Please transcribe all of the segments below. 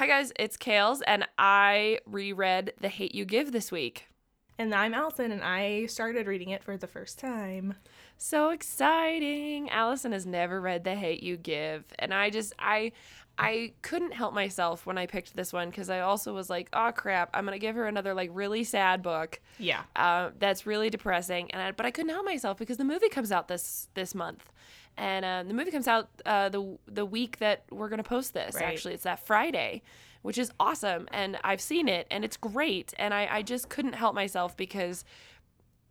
Hi guys, it's Kales, and I reread The Hate You Give this week. And I'm Allison, and I started reading it for the first time. So exciting! Allison has never read The Hate You Give, and I just I I couldn't help myself when I picked this one because I also was like, oh crap, I'm gonna give her another like really sad book. Yeah. Uh, that's really depressing, and I, but I couldn't help myself because the movie comes out this this month, and uh, the movie comes out uh, the the week that we're gonna post this. Right. Actually, it's that Friday, which is awesome, and I've seen it, and it's great, and I I just couldn't help myself because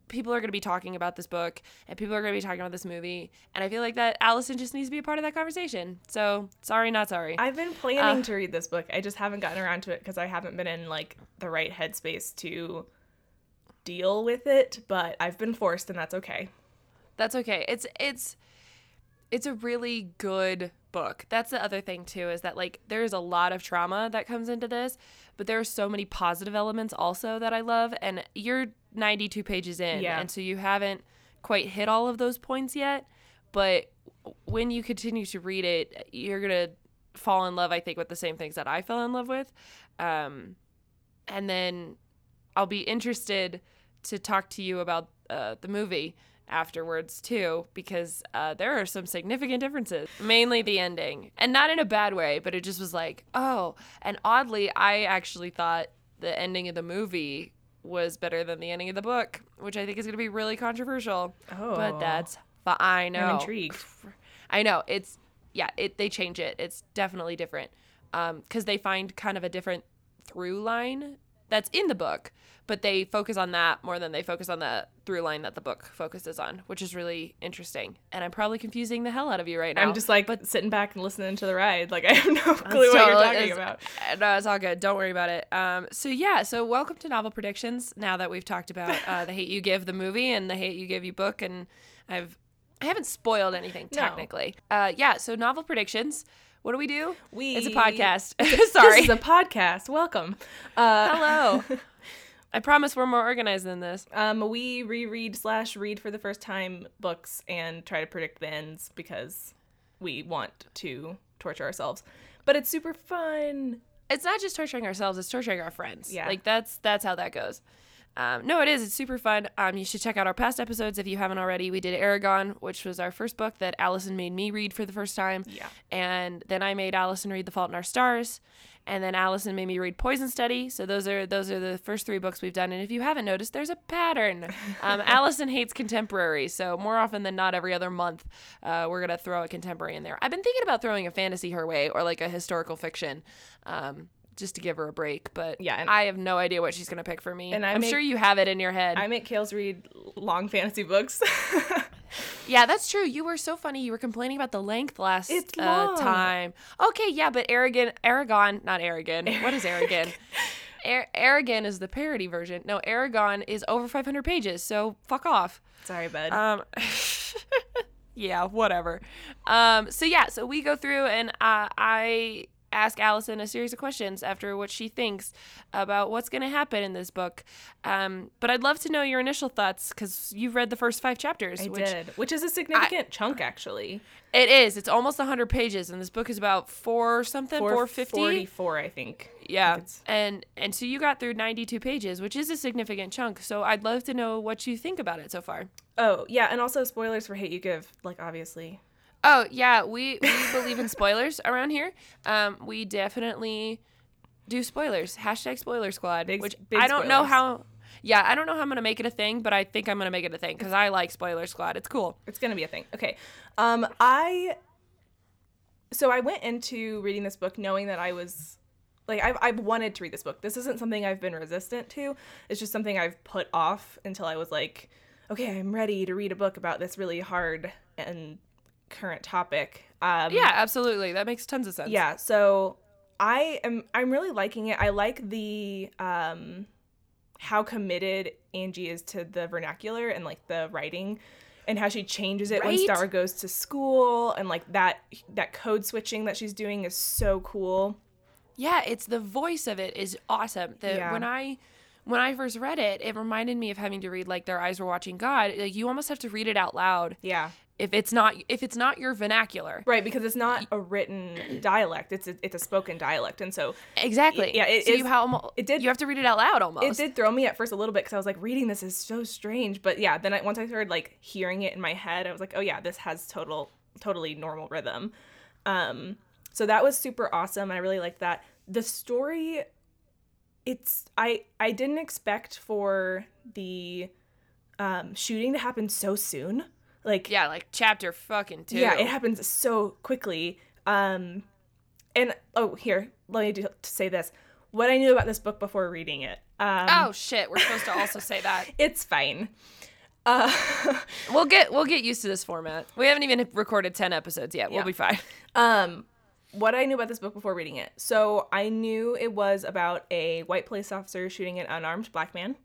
people are going to be talking about this book and people are going to be talking about this movie and i feel like that allison just needs to be a part of that conversation so sorry not sorry I've been planning Uh, to read this book. I just haven't gotten around to it because I haven't been in like the right headspace to deal with it, but I've been forced and that's okay. that's okay it's it's it's a really good book that's the other thing too is that like there's a lot of trauma that comes into this but there are so many positive elements also that i love and you're 92 pages in Yeah. and so you haven't quite hit all of those points yet but when you continue to read it you're gonna fall in love i think with the same things that i fell in love with um, and then i'll be interested to talk to you about uh, the movie afterwards too because uh, there are some significant differences mainly the ending and not in a bad way but it just was like oh and oddly i actually thought the ending of the movie was better than the ending of the book which i think is going to be really controversial Oh. but that's fine i know I'm intrigued. I know it's yeah. It they change it. It's definitely different because they find kind of a different through line that's in the book, but they focus on that more than they focus on the through line that the book focuses on, which is really interesting. And I'm probably confusing the hell out of you right now. I'm just like but sitting back and listening to the ride. Like I have no clue what you're talking about. No, it's all good. Don't worry about it. Um, so yeah, so welcome to novel predictions. Now that we've talked about uh, the hate you give the movie and the hate you give you book, and I've I haven't spoiled anything No. technically. Uh, yeah, so novel predictions. What do we do? We it's a podcast. Sorry. This is a podcast. Welcome. Uh, Hello. I promise we're more organized than this. Um, we reread slash read for the first time books and try to predict the ends because we want to torture ourselves. But it's super fun. It's not just torturing ourselves; it's torturing our friends. Yeah. like that's that's how that goes. Um, no, it is. It's super fun. Um, you should check out our past episodes if you haven't already. We did Eragon, which was our first book that Allison made me read for the first time. Yeah. And then I made Allison read The Fault in Our Stars, and then Allison made me read Poison Study. So those are those are the first three books we've done. And if you haven't noticed, there's a pattern. Um, Allison hates contemporary, so more often than not, every other month, uh, we're gonna throw a contemporary in there. I've been thinking about throwing a fantasy her way or like a historical fiction. Um, just to give her a break, but Yeah, and- I have no idea what she's gonna pick for me. And I I'm make- sure you have it in your head. I make Kales read long fantasy books. Yeah, that's true. You were so funny. You were complaining about the length last It's uh, long. time. Okay, yeah, but Aragon, Aragon, not Aragon. What is Aragon? Ar- Aragon is the parody version. No, Eragon is over 500 pages, so fuck off. Sorry, bud. Um, yeah, whatever. Um, so yeah, so we go through and uh, I ask Allison a series of questions after what she thinks about what's going to happen in this book. Um, but I'd love to know your initial thoughts because you've read the first five chapters. I which did, which is a significant chunk actually. it is. It's almost 100 pages, and this book is about four something, 450. 444, I think. Yeah, It's- and and so you got through 92 pages, which is a significant chunk. So I'd love to know what you think about it so far. Oh, yeah, and also spoilers for Hate You Give, like obviously. Oh yeah, we we believe in spoilers around here. Um, we definitely do spoilers. Hashtag spoiler squad. Big- which big I don't know how. Yeah, I don't know how I'm gonna make it a thing, but I think I'm gonna make it a thing because I like spoiler squad. It's cool. It's gonna be a thing. Okay. Um, I so I went into reading this book knowing that I was like I've I've wanted to read this book. This isn't something I've been resistant to. It's just something I've put off until I was like, okay, I'm ready to read a book about this really hard and current topic. Um, Yeah, absolutely. That makes tons of sense. yeah. So I am I'm really liking it. I like the um how committed Angie is to the vernacular and like the writing and how she changes it when Star goes to school and like that that code switching that she's doing is so cool. Yeah, it's the voice of it is awesome. The Yeah. when I when I first read it, it reminded me of having to read like Their Eyes Were Watching God. Like you almost have to read it out loud. Yeah. If it's not if it's not your vernacular. Right, because it's not a written dialect; it's a, it's a spoken dialect, and so Exactly. Yeah, it so you it did- you have to read it out loud almost. it did throw me at first a little bit because I was like, reading this is so strange. But yeah, then I, once I started like hearing it in my head, I was like, oh yeah, this has total, totally normal rhythm. Um, so that was super awesome. I really liked that. The story, it's I I didn't expect for the um, shooting to happen so soon. Like Yeah, like chapter fucking two. yeah, it happens so quickly. Um, and oh, here, let me do, to say this: what I knew about this book before reading it. Um, Oh shit, we're supposed to also say that. it's fine. Uh, We'll get we'll get used to this format. We haven't even recorded 10 episodes yet. We'll Yeah. be fine. um, what I knew about this book before reading it. So I knew it was about a white police officer shooting an unarmed black man.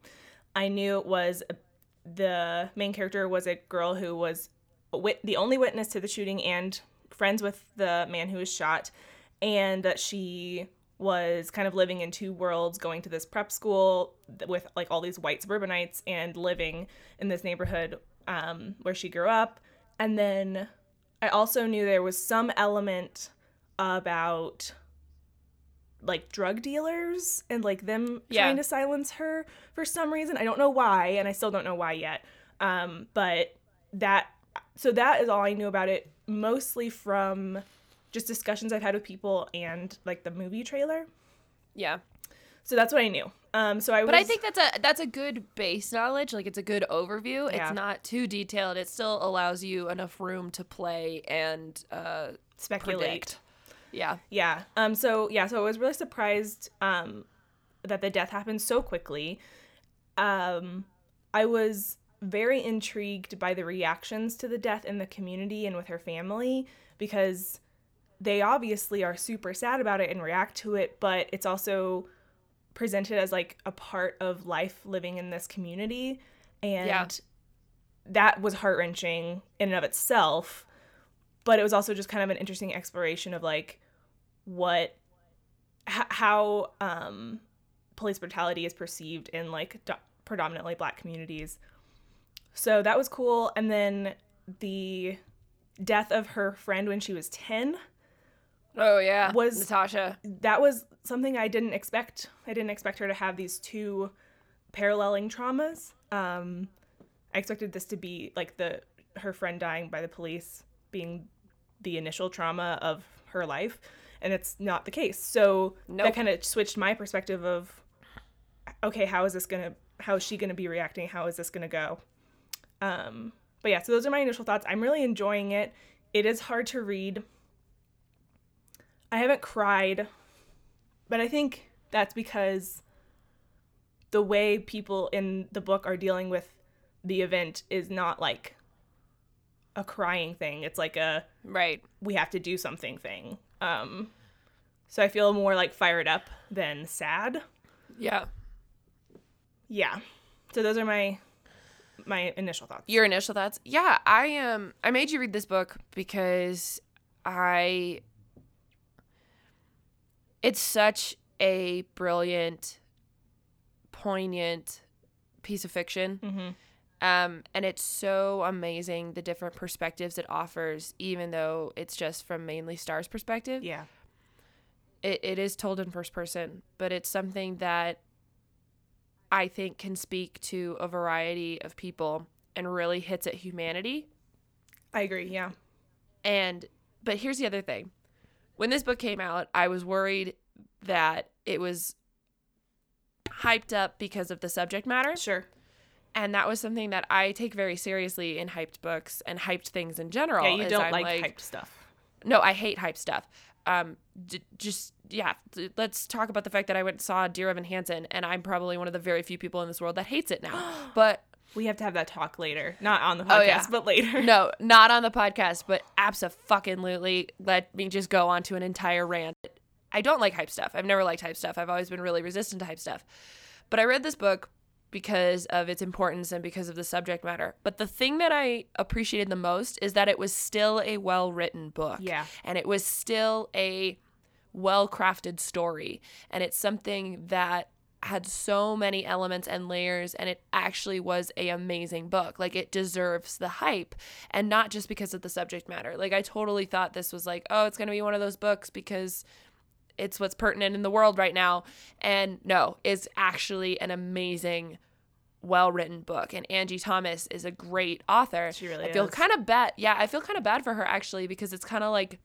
I knew it was the main character was a girl who was wit- the only witness to the shooting and friends with the man who was shot, and that she was kind of living in two worlds, going to this prep school with like all these white suburbanites and living in this neighborhood um, where she grew up. And then I also knew there was some element about like drug dealers and like them Yeah. trying to silence her for some reason. I don't know why, and I still don't know why yet. Um, but that so that is all I knew about it, mostly from just discussions I've had with people and like the movie trailer. Yeah. So that's what I knew. Um, so I was, But I think that's a that's a good base knowledge. Like it's a good overview. Yeah. It's not too detailed. It still allows you enough room to play and uh speculate. predict. Yeah. Yeah. Um. So yeah. So I was really surprised um that the death happened so quickly. Um, I was very intrigued by the reactions to the death in the community and with her family because they obviously are super sad about it and react to it, but it's also presented as like a part of life living in this community and Yeah. that was heart-wrenching in and of itself but it was also just kind of an interesting exploration of like what h- how um police brutality is perceived in like do- predominantly black communities so that was cool and then the death of her friend when she was 10 Oh yeah. Was- Natasha. that was something I didn't expect. I didn't expect her to have these two paralleling traumas. Um, I expected this to be like the her friend dying by the police being the initial trauma of her life, and it's not the case. So Nope. that kind of switched my perspective of okay, how is this gonna? How is she gonna be reacting? How is this gonna go? Um, but yeah, so those are my initial thoughts. I'm really enjoying it. It is hard to read. I haven't cried, but I think that's because the way people in the book are dealing with the event is not like a crying thing. It's like a Right. we have to do something thing. Um so I feel more like fired up than sad. Yeah. Yeah. So those are my my initial thoughts. Your initial thoughts? Yeah, I am. Um, I made you read this book because I. It's such a brilliant, poignant piece of fiction. Mhm. Um, and it's so amazing the different perspectives it offers, even though it's just from mainly Star's perspective. Yeah. It, it is told in first person, but it's something that I think can speak to a variety of people and really hits at humanity. I agree. Yeah. And but here's the other thing. When this book came out, I was worried that it was hyped up because of the subject matter. Sure. And that was something that I take very seriously in hyped books and hyped things in general. Yeah, you don't I'm like, hyped stuff. No, I hate hype stuff. Um, d- just yeah, d- let's talk about the fact that I went and saw Dear Evan Hansen, and I'm probably one of the very few people in this world that hates it now. But We have to have that talk later. Not on the podcast, Oh, yeah. but later. no, not on the podcast, but abso-fucking-lutely, let me just go on to an entire rant. I don't like hype stuff. I've never liked hype stuff. I've always been really resistant to hype stuff. But I read this book because of its importance and because of the subject matter. But the thing that I appreciated the most is that it was still a well-written book. Yeah. And it was still a well-crafted story. And it's something that had so many elements and layers and it actually was a amazing book. Like it deserves the hype and not just because of the subject matter. Like I totally thought this was like, oh, it's going to be one of those books because it's what's pertinent in the world right now. And no, it's actually an amazing well written book and Angie Thomas is a great author. She really I feel kind of bad. Yeah, I feel kind of bad for her actually because it's kind of like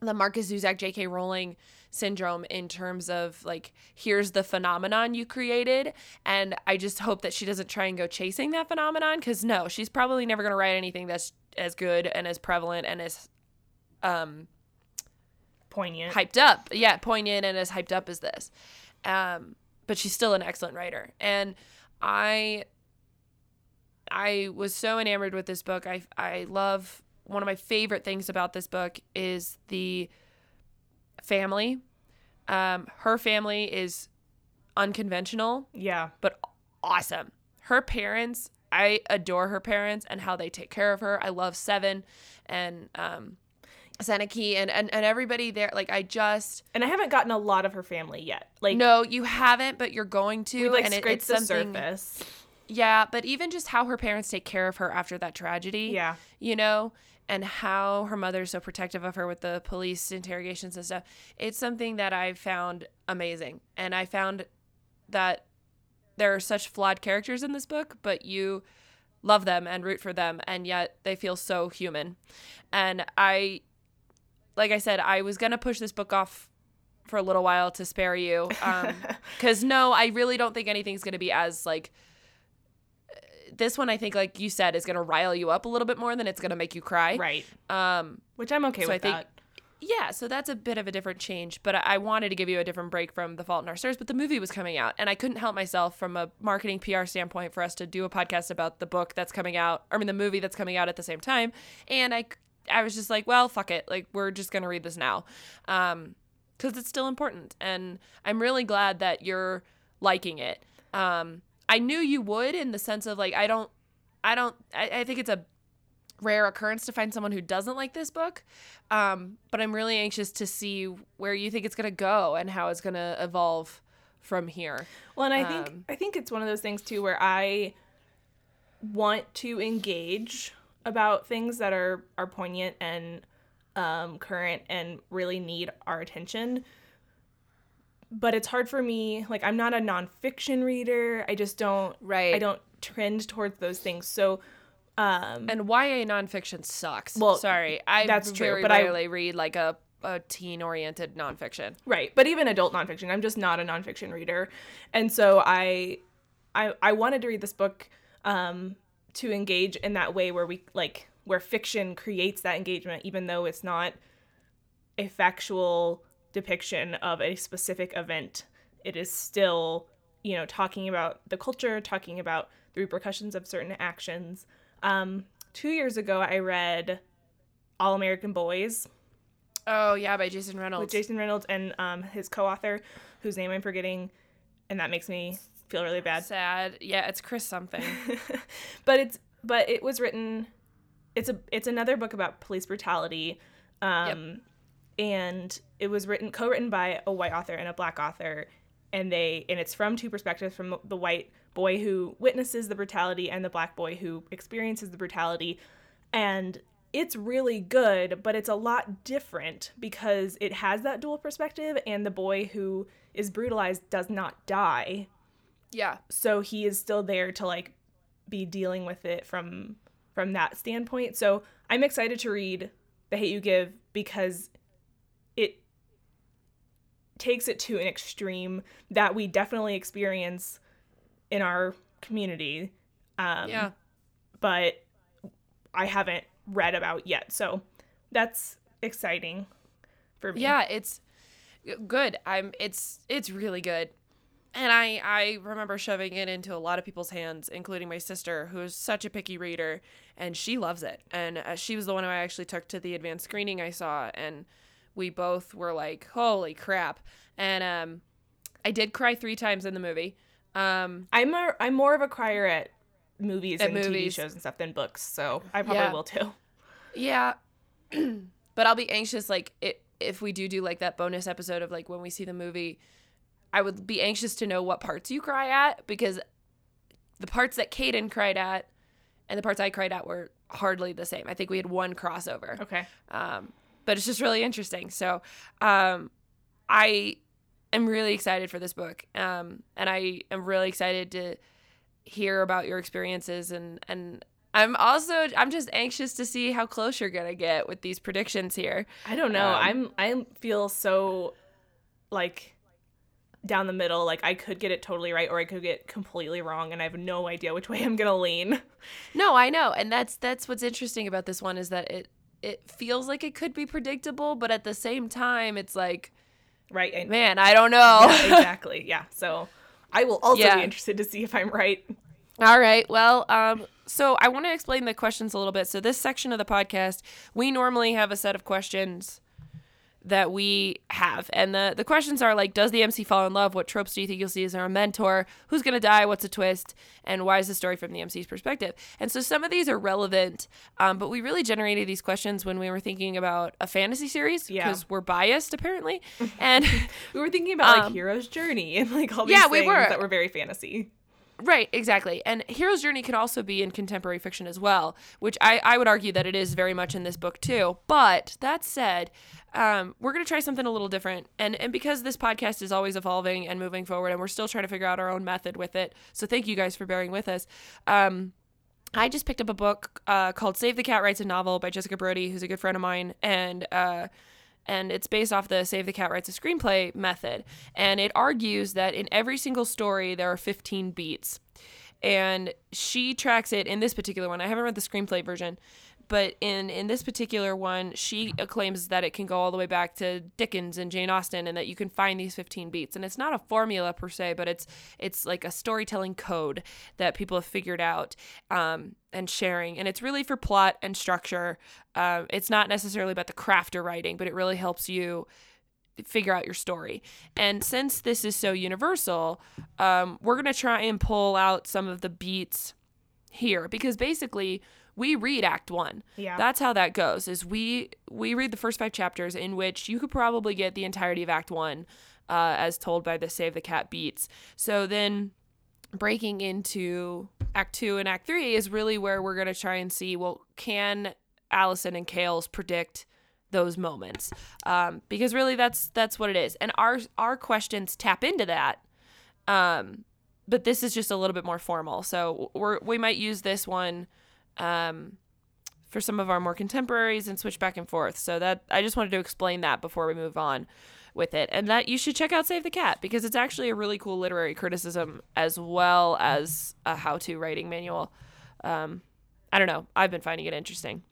the Markus Zusak JK Rowling syndrome in terms of like here's the phenomenon you created and I just hope that she doesn't try and go chasing that phenomenon cuz no, she's probably never going to write anything that's as good and as prevalent and as um Poignant. hyped up. Yeah, poignant and as hyped up as this. Um, but she's still an excellent writer. And I I was so enamored with this book. I I love one of my favorite things about this book is the family. Um, her family is unconventional Yeah. but awesome. Her parents, I adore her parents and how they take care of her. I love Seven and um Sekani and, and and everybody there. Like I just And I haven't gotten a lot of her family yet. Like no, you haven't, but you're going to. we like and it- scraped it's the surface. Yeah, but even just how her parents take care of her after that tragedy. Yeah. You know, and how her mother's so protective of her with the police interrogations and stuff. It's something that I found amazing. And I found that there are such flawed characters in this book, but you love them and root for them, and yet they feel so human. And I, like I said, I was going to push this book off for a little while to spare you. Because no, I really don't think anything's going to be as like this one I think like you said is going to rile you up a little bit more than it's going to make you cry. Right. Um Which I'm okay So with I think- that. yeah, so that's a bit of a different change, but I I wanted to give you a different break from The Fault in Our Stars, but the movie was coming out and I couldn't help myself from a marketing PR standpoint for us to do a podcast about the book that's coming out, I mean the movie that's coming out at the same time, and I I was just like, well, fuck it. Like we're just going to read this now. Um cuz it's still important and I'm really glad that you're liking it. Um I knew you would in the sense of like I don't I don't I, I think it's a rare occurrence to find someone who doesn't like this book. Um, but I'm really anxious to see where you think it's gonna go and how it's gonna evolve from here. Well, and I think Um, I think it's one of those things too where I want to engage about things that are are poignant and um, current and really need our attention. But it's hard for me. Like I'm not a nonfiction reader. I just don't. Right. I don't trend towards those things. So. Um, And YA nonfiction sucks. Well, sorry, I that's true, very but I- rarely read like a a teen oriented nonfiction. Right, but even adult nonfiction, I'm just not a nonfiction reader, and so I, I, I wanted to read this book um, to engage in that way where we like where fiction creates that engagement, even though it's not a factual depiction of a specific event. It is still, you know, talking about the culture, talking about the repercussions of certain actions. Um, two years ago, I read All American Boys Oh yeah, by Jason Reynolds. with Jason Reynolds and um, his co-author, whose name I'm forgetting, and that makes me feel really bad. Sad. Yeah, it's Chris something. but it's but it was written. It's a it's another book about police brutality, um, and it was written co-written by a white author and a black author, and they and it's from two perspectives from the white boy who witnesses the brutality and the black boy who experiences the brutality, and it's really good, but it's a lot different because it has that dual perspective, and the boy who is brutalized does not die yeah. so he is still there to like be dealing with it from from that standpoint so i'm excited to read the hate you give because it takes it to an extreme that we definitely experience in our community um, Yeah. but i haven't read about yet so that's exciting for me Yeah, it's good. I'm it's it's really good. And I I remember shoving it into a lot of people's hands, including my sister, who is such a picky reader, and she loves it. And uh, she was the one who I actually took to the advanced screening I saw, and we both were like, "Holy crap!" And um, I did cry three times in the movie. Um, i'm a, i'm more of a crier at movies At and tv shows and stuff than books so i probably Yeah. will too Yeah. but I'll be anxious like it if we do do like that bonus episode of like when we see the movie I would be anxious to know what parts you cry at because the parts that Caden cried at and the parts I cried at were hardly the same. I think we had one crossover. Okay. Um, but it's just really interesting. So um, I am really excited for this book, um, and I am really excited to hear about your experiences and and I'm also I'm just anxious to see how close you're gonna get with these predictions here. I don't know. Um, I'm I feel so like down the middle. Like I could get it totally right or I could get completely wrong and I have no idea which way I'm gonna lean. No, I know, and that's that's what's interesting about this one is that it it feels like it could be predictable, but at the same time, it's like, Right. And man, I don't know. yeah, exactly. Yeah. So I will also Yeah. be interested to see if I'm right. All right. Well, um, so I want to explain the questions a little bit. So this section of the podcast, we normally have a set of questions that we have, and the the questions are like, does the MC fall in love? What tropes do you think you'll see as our mentor? Who's gonna die? What's a twist? And why is the story from the MC's perspective? And so some of these are relevant, um, but we really generated these questions when we were thinking about a fantasy series Yeah. because we're biased apparently, and. We were thinking about like Um, Hero's Journey and like all these yeah, we things were. that were very fantasy. Right, exactly. And Hero's Journey can also be in contemporary fiction as well, which I, I would argue that it is very much in this book too. But that said, um, we're going to try something a little different. And, and because this podcast is always evolving and moving forward, and we're still trying to figure out our own method with it. So thank you guys for bearing with us. Um, I just picked up a book uh, called Save the Cat Writes a Novel by Jessica Brody, who's a good friend of mine. And, uh, and it's based off the Save the Cat Writes a Screenplay method. And it argues that in every single story, there are 15 beats. And she tracks it in this particular one. I haven't read the screenplay version, but in, in this particular one, she claims that it can go all the way back to Dickens and Jane Austen and that you can find these 15 beats. And it's not a formula per se, but it's it's like a storytelling code that people have figured out um, and sharing. And it's really for plot and structure. Um, it's not necessarily about the craft of writing, but it really helps you figure out your story. And since this is so universal, um, we're going to try and pull out some of the beats here because basically we read act 1. Yeah. That's how that goes. Is we we read the first 5 chapters in which you could probably get the entirety of act 1 uh, as told by the Save the Cat beats. So then breaking into act 2 and act 3 is really where we're going to try and see well can Allison and Kales predict those moments um, because really that's that's what it is and our our questions tap into that um, but this is just a little bit more formal so we're, we might use this one um, for some of our more contemporaries and switch back and forth. So that i just wanted to explain that before we move on with it. And that you should check out save the cat because it's actually a really cool literary criticism as well as a how-to writing manual. Um, i don't know. I've been finding it interesting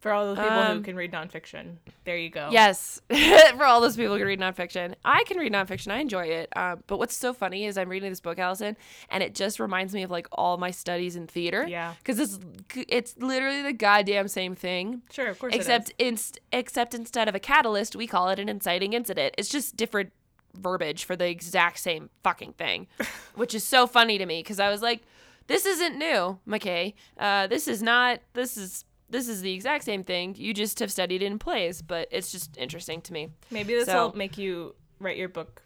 For all those people who Um, can read nonfiction, there you go. Yes, for all those people who can read nonfiction, I can read nonfiction. I enjoy it. Um, but what's so funny is I'm reading this book, Allison, and it just reminds me of like all my studies in theater. Yeah. because it's it's literally the goddamn same thing. Sure, of course. Except is. inst- except instead of a catalyst, we call it an inciting incident. It's just different verbiage for the exact same fucking thing, which is so funny to me because I was like, this isn't new, McKay. Uh, this is not. This is. This is the exact same thing. You just have studied in plays, but it's just interesting to me. maybe this so- will make you write your book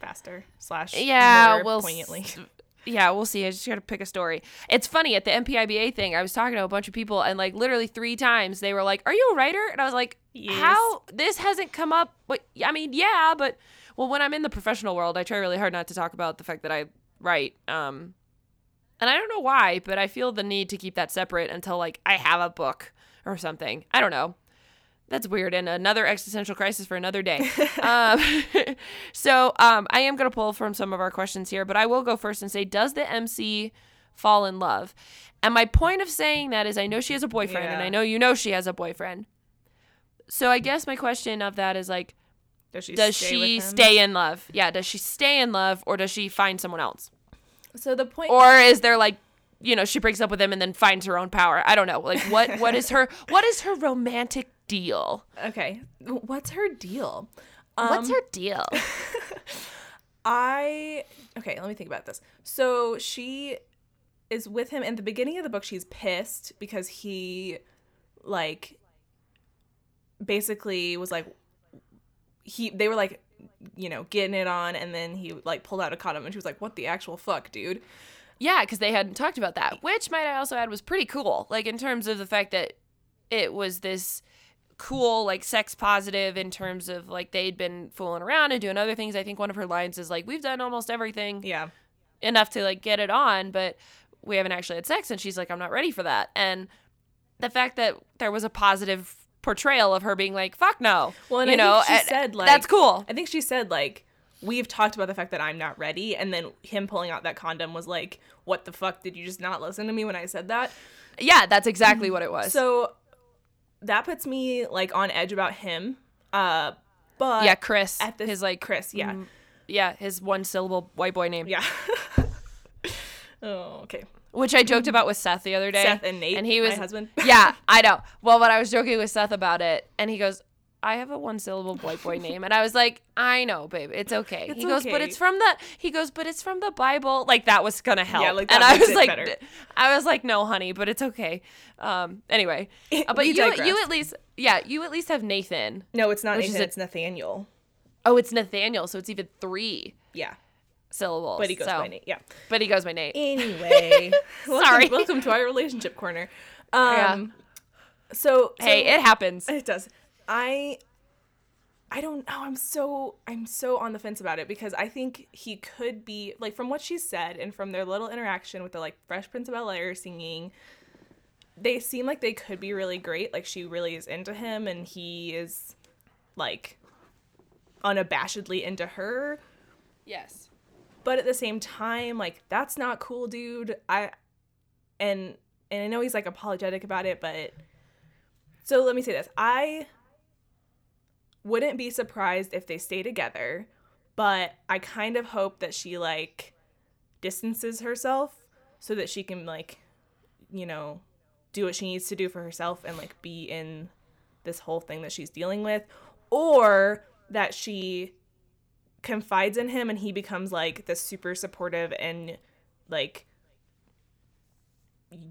faster slash Yeah, more we'll poignantly. s- yeah, we'll see. I just got to pick a story. It's funny at the MPIBA thing. I was talking to a bunch of people, and like literally three times they were like, "Are you a writer?" And I was like, Yes. "How this hasn't come up?" But I mean, yeah, but well, when I'm in the professional world, I try really hard not to talk about the fact that I write. Um, and I don't know why, but I feel the need to keep that separate until like I have a book or something. I don't know. That's weird and another existential crisis for another day. um, so um, I am going to pull from some of our questions here, but I will go first and say, does the MC fall in love? And my point of saying that is I know she has a boyfriend and I know you know she has a boyfriend. So I guess my question of that is like, Does she? does stay she stay in love? Yeah, does she stay in love or does she find someone else? So the point. Or is there like, you know, she breaks up with him and then finds her own power? I don't know. Like what what is her what is her romantic deal? okay, what's her deal? What's Um, her deal? I okay, let me think about this. So she is with him in the beginning of the book she's pissed because he like basically was like he they were like you know, getting it on, and then he like pulled out a condom, and she was like, "What the actual fuck, dude?" Yeah, because they hadn't talked about that, which might I also add was pretty cool. Like in terms of the fact that it was this cool, like sex positive in terms of like they'd been fooling around and doing other things. I think one of her lines is like, "We've done almost everything Yeah, enough to like get it on, but we haven't actually had sex." And she's like, "I'm not ready for that." And the fact that there was a positive portrayal of her being like, "Fuck no," Well, and you I know, she and said, like- that's cool. I think she said like. We've talked about the fact that I'm not ready, and then him pulling out that condom was like, "What the fuck? Did you just not listen to me when I said that?" Yeah, that's exactly what it was. So that puts me like on edge about him. Uh, but yeah, Chris, at this his like Chris, yeah, mm, yeah, his one syllable white boy name. yeah. oh, okay. Which I joked about with Seth the other day. Seth and Nate, and he was my husband. yeah, I know. Well, when I was joking with Seth about it, and he goes, "I have a one syllable white boy name," and I was like, "I know, babe, it's okay." It's he goes, "But it's from the," he goes, "But it's from the Bible." Like that was gonna help. Yeah, like, that and I was it like, better. I was like, "No, honey, but it's okay." Um. Anyway, Uh, but you, digress. you at least, yeah, you at least have Nathan. No, it's not is Nathan. a- it's Nathaniel. Oh, it's Nathaniel, so it's even three Yeah, syllables. but he goes so- by Nate. Yeah. But he goes by Nate. Anyway, welcome- Sorry. Welcome to our relationship corner. Um, so, so Hey, it happens. It does. I I don't know. I'm so I'm so on the fence about it because I think he could be like from what she said and from their little interaction with the like Fresh Prince of Bel Air singing. They seem like they could be really great. Like she really is into him and he is like unabashedly into her. Yes. But at the same time, like that's not cool, dude. I and and I know he's like apologetic about it, but so let me say this. I wouldn't be surprised if they stay together, but I kind of hope that she like distances herself so that she can like you know do what she needs to do for herself and like be in this whole thing that she's dealing with or that she confides in him and he becomes like the super supportive and like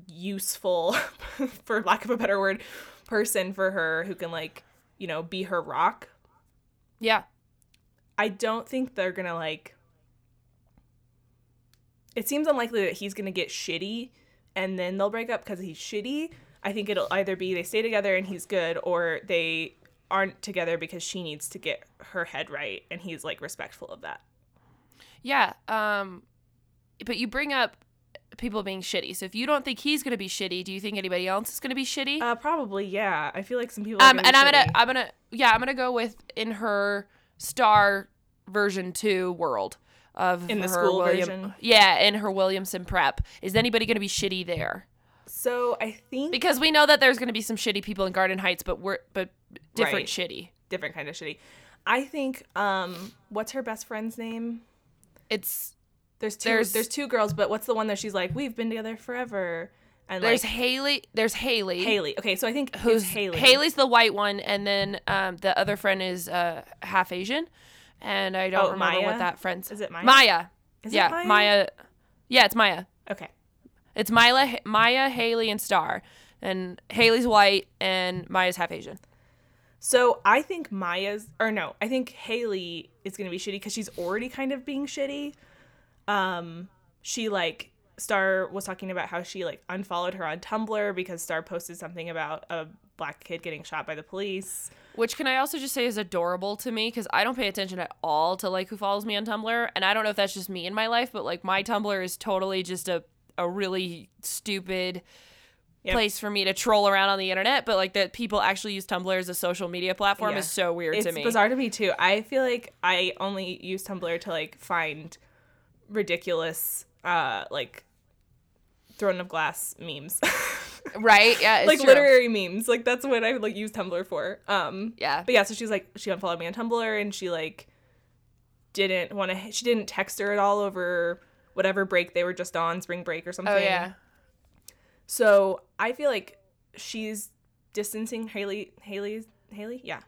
useful for lack of a better word person for her who can like you know be her rock Yeah. i don't think they're gonna like it seems unlikely that he's gonna get shitty and then they'll break up because he's shitty i think it'll either be they stay together and he's good or they aren't together because she needs to get her head right and he's like respectful of that Yeah. Um, but you bring up people being shitty. So if you don't think he's gonna be shitty, do you think anybody else is gonna be shitty? Uh, probably yeah. I feel like some people. Are um, gonna and be I'm gonna. I'm gonna, yeah, I'm gonna go with in her star version two world of In the her school William, version? Yeah, in her Williamson prep. Is anybody gonna be shitty there? So I think Because we know that there's gonna be some shitty people in Garden Heights, but we're but different Right. shitty. different kind of shitty. I think um, what's her best friend's name? It's There's two. There's- There's, two girls, but what's the one that she's like, we've been together forever, and there's like Hailey. There's Hailey. Hailey. Okay, so I think who's Hailey. Hailey's the white one, and then um, the other friend is uh, half Asian, and I don't Oh, remember Maya? what that friend's. Is it Maya? Maya. Is it yeah, Maya? Yeah, it's Maya. Okay. It's Maya, Maya, Hailey, and Star, and Hailey's white, and Maya's half Asian. So I think Maya's, or no, I think Hailey is gonna be shitty because she's already kind of being shitty. Um, she like Star was talking about how she like unfollowed her on Tumblr because Star posted something about a black kid getting shot by the police. Which can I also just say is adorable to me because I don't pay attention at all to like who follows me on Tumblr, and I don't know if that's just me in my life, but like my Tumblr is totally just a a really stupid Yep. place for me to troll around on the internet. But like that people actually use Tumblr as a social media platform Yeah. is so weird it's to me. It's bizarre to me too. I feel like I only use Tumblr to like find ridiculous, uh, like throne of glass memes, right? Yeah, like true. literary memes. Like that's what I like use Tumblr for. Um, Yeah. but yeah, so she's like she unfollowed me on Tumblr and she like didn't want to. She didn't text her at all over whatever break they were just on, spring break or oh, something. Oh yeah. So I feel like she's distancing Hailey. Hailey's Hailey, yeah,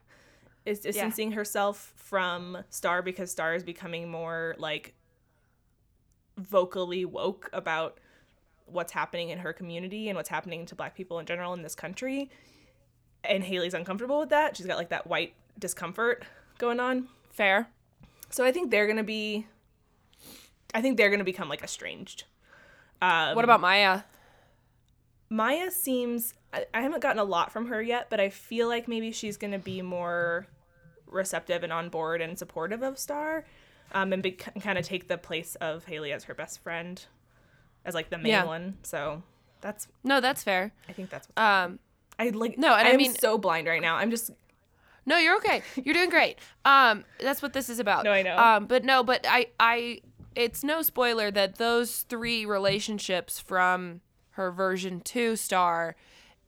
is distancing herself from Star because Star is becoming more like vocally woke about what's happening in her community and what's happening to Black people in general in this country. And Hailey's uncomfortable with that. She's got like that white discomfort going on. Fair. So I think they're gonna be. I think they're gonna become like estranged. Um, what about Maya? Maya seems. I, I haven't gotten a lot from her yet, but I feel like maybe she's gonna be more receptive and on board and supportive of Star, um, and be, kind of take the place of Hailey as her best friend, as like the main Yeah. one. So that's. No, that's fair. I think that's. What's Um, I like. no, and I I'm mean- so blind right now. I'm just. No, you're okay. You're doing great. Um, that's what this is about. No, I know. Um, but no, but I, I, it's no spoiler that those three relationships from her version two star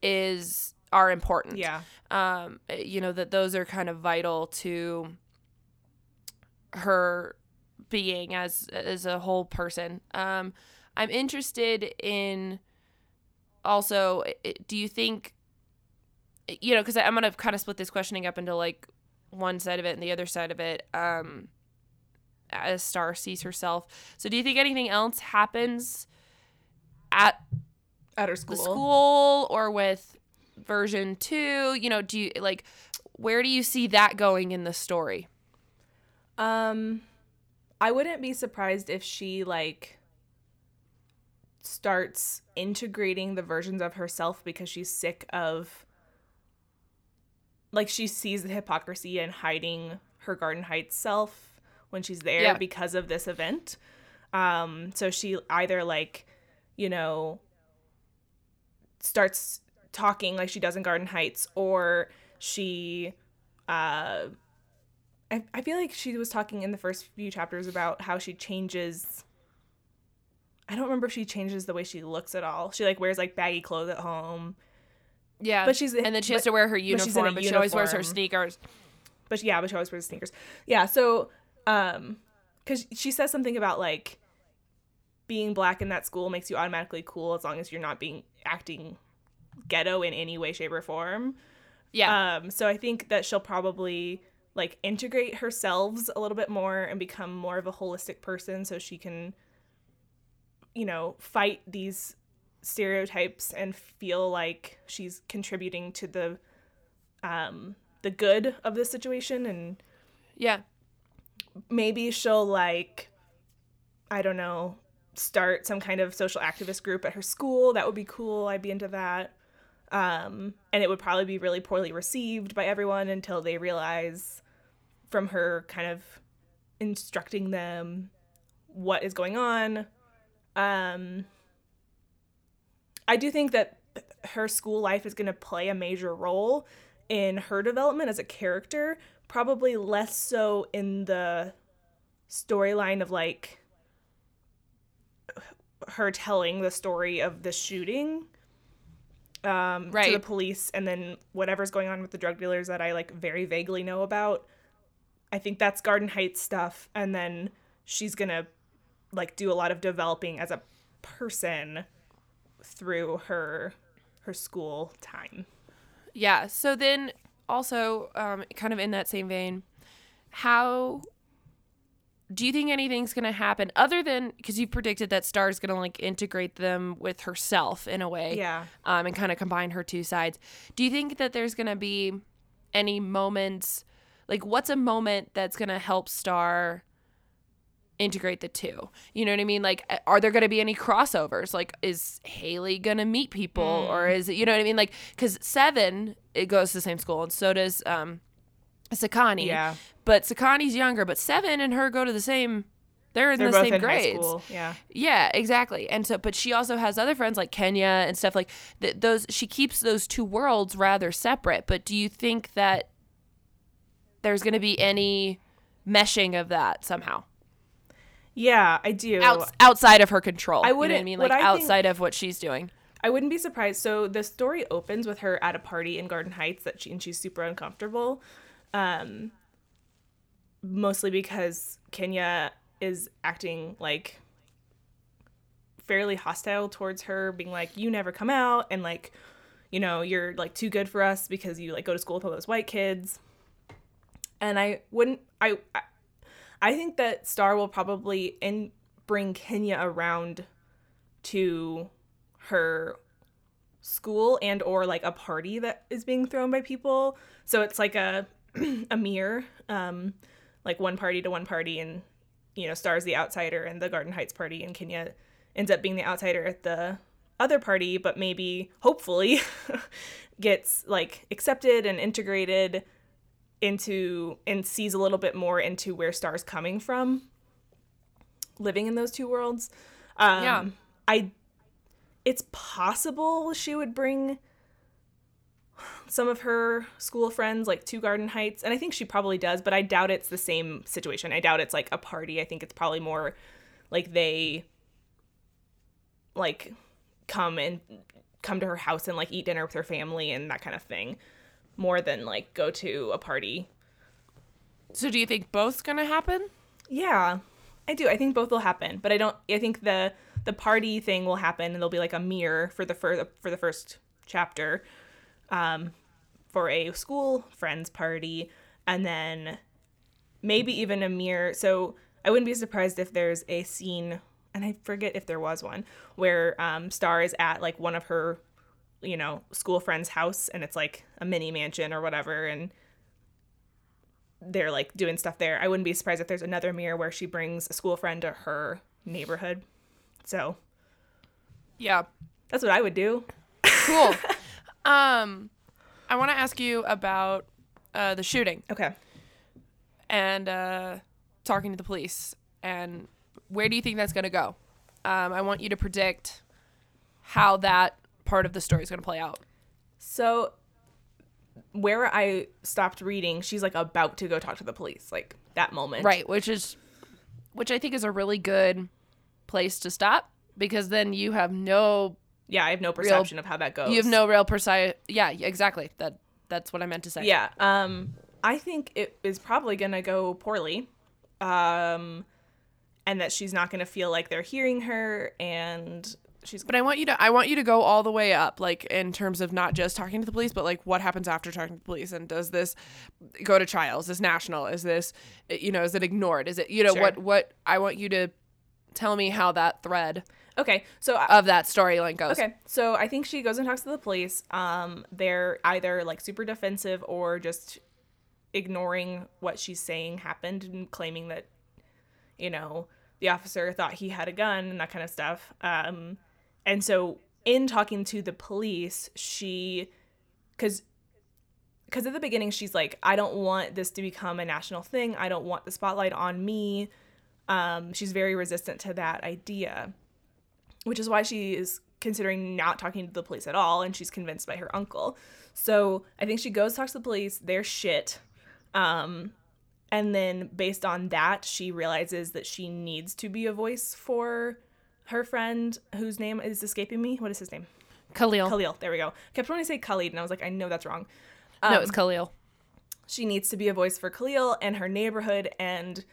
is are important. Yeah. Um, you know that those are kind of vital to her being as as a whole person. Um, I'm interested in also. Do you think you know, because I'm gonna kind of split this questioning up into like one side of it and the other side of it. Um, as Star sees herself. So, do you think anything else happens at At her school, the school. school or with version two? You know, do you like where do you see that going in the story? Um, I wouldn't be surprised if she like starts integrating the versions of herself because she's sick of like she sees the hypocrisy and hiding her Garden Heights self when she's there Yeah. because of this event. Um, so she either like, you know, starts talking like she does in Garden Heights, or she, uh, I, I feel like she was talking in the first few chapters about how she changes. I don't remember if she changes the way she looks at all. She like wears like baggy clothes at home, Yeah, But she's- and then she has but- to wear her but she's in a uniform, but, she always wears her sneakers. but yeah, but she always wears sneakers. Yeah, so um, because she says something about like being black in that school makes you automatically cool as long as you're not being acting ghetto in any way, shape, or form. Yeah, Um, so I think that she'll probably like integrate herself a little bit more and become more of a holistic person so she can you know, fight these stereotypes and feel like she's contributing to the um the good of the situation and yeah, maybe she'll like I don't know, start some kind of social activist group at her school. That would be cool. I'd be into that. Um, and it would probably be really poorly received by everyone until they realize from her kind of instructing them what is going on. Um, I do think that her school life is going to play a major role in her development as a character, probably less so in the storyline of like her telling the story of the shooting um to the police and then whatever's going on with the drug dealers that I like very vaguely know about. I think that's Garden Heights stuff and then she's going to like do a lot of developing as a person through her her school time. yeah. So then also, um, kind of in that same vein, how do you think anything's gonna happen other than because you predicted that Star's gonna like integrate them with herself in a way? Yeah. um, and kind of combine her two sides. Do you think that there's going to be any moments, like what's a moment that's going to help Star integrate the two? You know what I mean? Like, are there going to be any crossovers? Like, is Hailey going to meet people, or is it, you know what I mean? Like, because Seven, it goes to the same school, and so does um, Sekani. Yeah. But Sekani's younger, but Seven and her go to the same. They're in They're the same in grades. Yeah. Yeah, exactly. And so, but she also has other friends like Kenya and stuff like th- those. She keeps those two worlds rather separate. But do you think that there's going to be any meshing of that somehow Yeah, I do. Outs- outside of her control? I You know I wouldn't- mean, like I think- outside of what she's doing. I wouldn't be surprised. So the story opens with her at a party in Garden Heights that she and she's super uncomfortable. Um mostly because Kenya is acting like fairly hostile towards her, being like, You never come out and like, you know, you're like too good for us because you like go to school with all those white kids. And I wouldn't I I, I think that Star will probably in bring Kenya around to her school and or like a party that is being thrown by people. So it's like a a mirror um like one party to one party and you know stars the outsider and the garden heights party and kenya ends up being the outsider at the other party but maybe hopefully gets like accepted and integrated into and sees a little bit more into where stars coming from living in those two worlds um Yeah. i it's possible she would bring some of her school friends like to Garden Heights, and I think she probably does, but I doubt it's the same situation. I doubt it's like a party. I think it's probably more like they like come and come to her house and like eat dinner with her family and that kind of thing, more than like go to a party. So do you think both's gonna happen? Yeah, I do. I think both will happen, but I don't. I think the the party thing will happen, and there'll be like a mirror for the fir- for the first chapter, um, for a school friends party, and then maybe even a mirror. So I wouldn't be surprised if there's a scene, and I forget if there was one where um, Starr is at like one of her, you know, school friends' house, and it's like a mini mansion or whatever, and they're like doing stuff there. I wouldn't be surprised if there's another mirror where she brings a school friend to her neighborhood. So Yeah. that's what I would do. Cool. um, I want to ask you about uh, the shooting Okay. and uh, talking to the police. And where do you think that's going to go? Um, I want you to predict how that part of the story is going to play out. So where I stopped reading, she's like about to go talk to the police, like that moment. Right, which is which I think is a really good place to stop because then you have no Yeah, I have no perception of how that goes. you have no real precise yeah, exactly. That that's what I meant to say. Yeah. Um I think it is probably going to go poorly. Um and that she's not going to feel like they're hearing her and she's But I want you to I want you to go all the way up, like in terms of not just talking to the police, but like what happens after talking to the police, and does this go to trial? Is this national? Is this you know is it ignored? Is it you know Sure. what what I want you to tell me how that thread Okay. So I- of that storyline goes. Okay, so I think she goes and talks to the police. Um, they're either like super defensive or just ignoring what she's saying happened and claiming that, you know, the officer thought he had a gun and that kind of stuff. Um, and so in talking to the police, she, because because at the beginning she's like, I don't want this to become a national thing. I don't want the spotlight on me. Um, she's very resistant to that idea which is why she is considering not talking to the police at all and she's convinced by her uncle so i think she goes talks to the police they're shit um, and then based on that she realizes that she needs to be a voice for her friend whose name is escaping me what is his name Khalil. khalil there we go kept wanting to say khalid and i was like i know that's wrong no, it's um, Khalil. she needs to be a voice for Khalil and her neighborhood and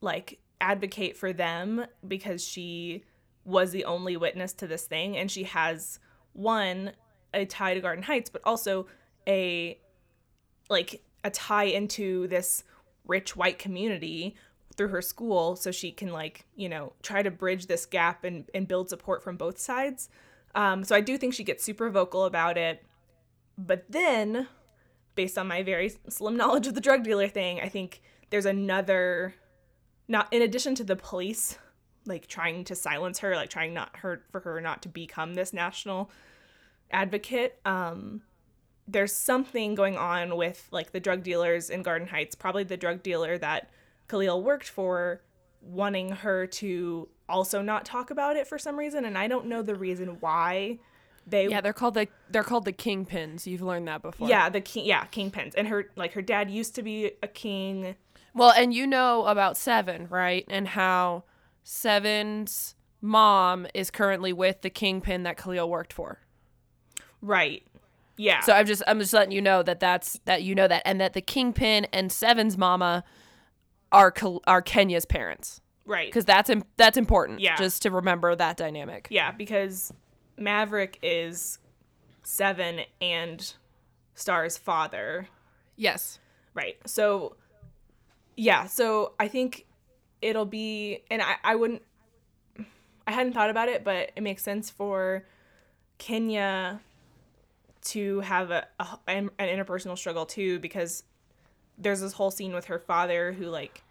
like advocate for them because she was the only witness to this thing and she has one a tie to Garden Heights but also a like a tie into this rich white community through her school so she can like you know try to bridge this gap and, and build support from both sides um, so i do think she gets super vocal about it but then based on my very slim knowledge of the drug dealer thing, I think there's another not in addition to the police like trying to silence her, like trying not her for her not to become this national advocate. Um there's something going on with like the drug dealers in Garden Heights, probably the drug dealer that Khalil worked for wanting her to also not talk about it for some reason and I don't know the reason why they Yeah, they're called the they're called the kingpins. You've learned that before. yeah, the king yeah, kingpins. And her like her dad used to be a king. Well, and you know about Seven, right? And how Seven's mom is currently with the kingpin that Khalil worked for. Right. Yeah. So I'm just I'm just letting you know that that's that you know that and that the kingpin and Seven's mama are are Kenya's parents right. because that's im- that's important. Yeah. just to remember that dynamic. Yeah, because Maverick is Seven and Starr's father. Yes. Right. So yeah, so I think it'll be and I, I wouldn't I hadn't thought about it, but it makes sense for Kenya to have a, a an interpersonal struggle too because there's this whole scene with her father who like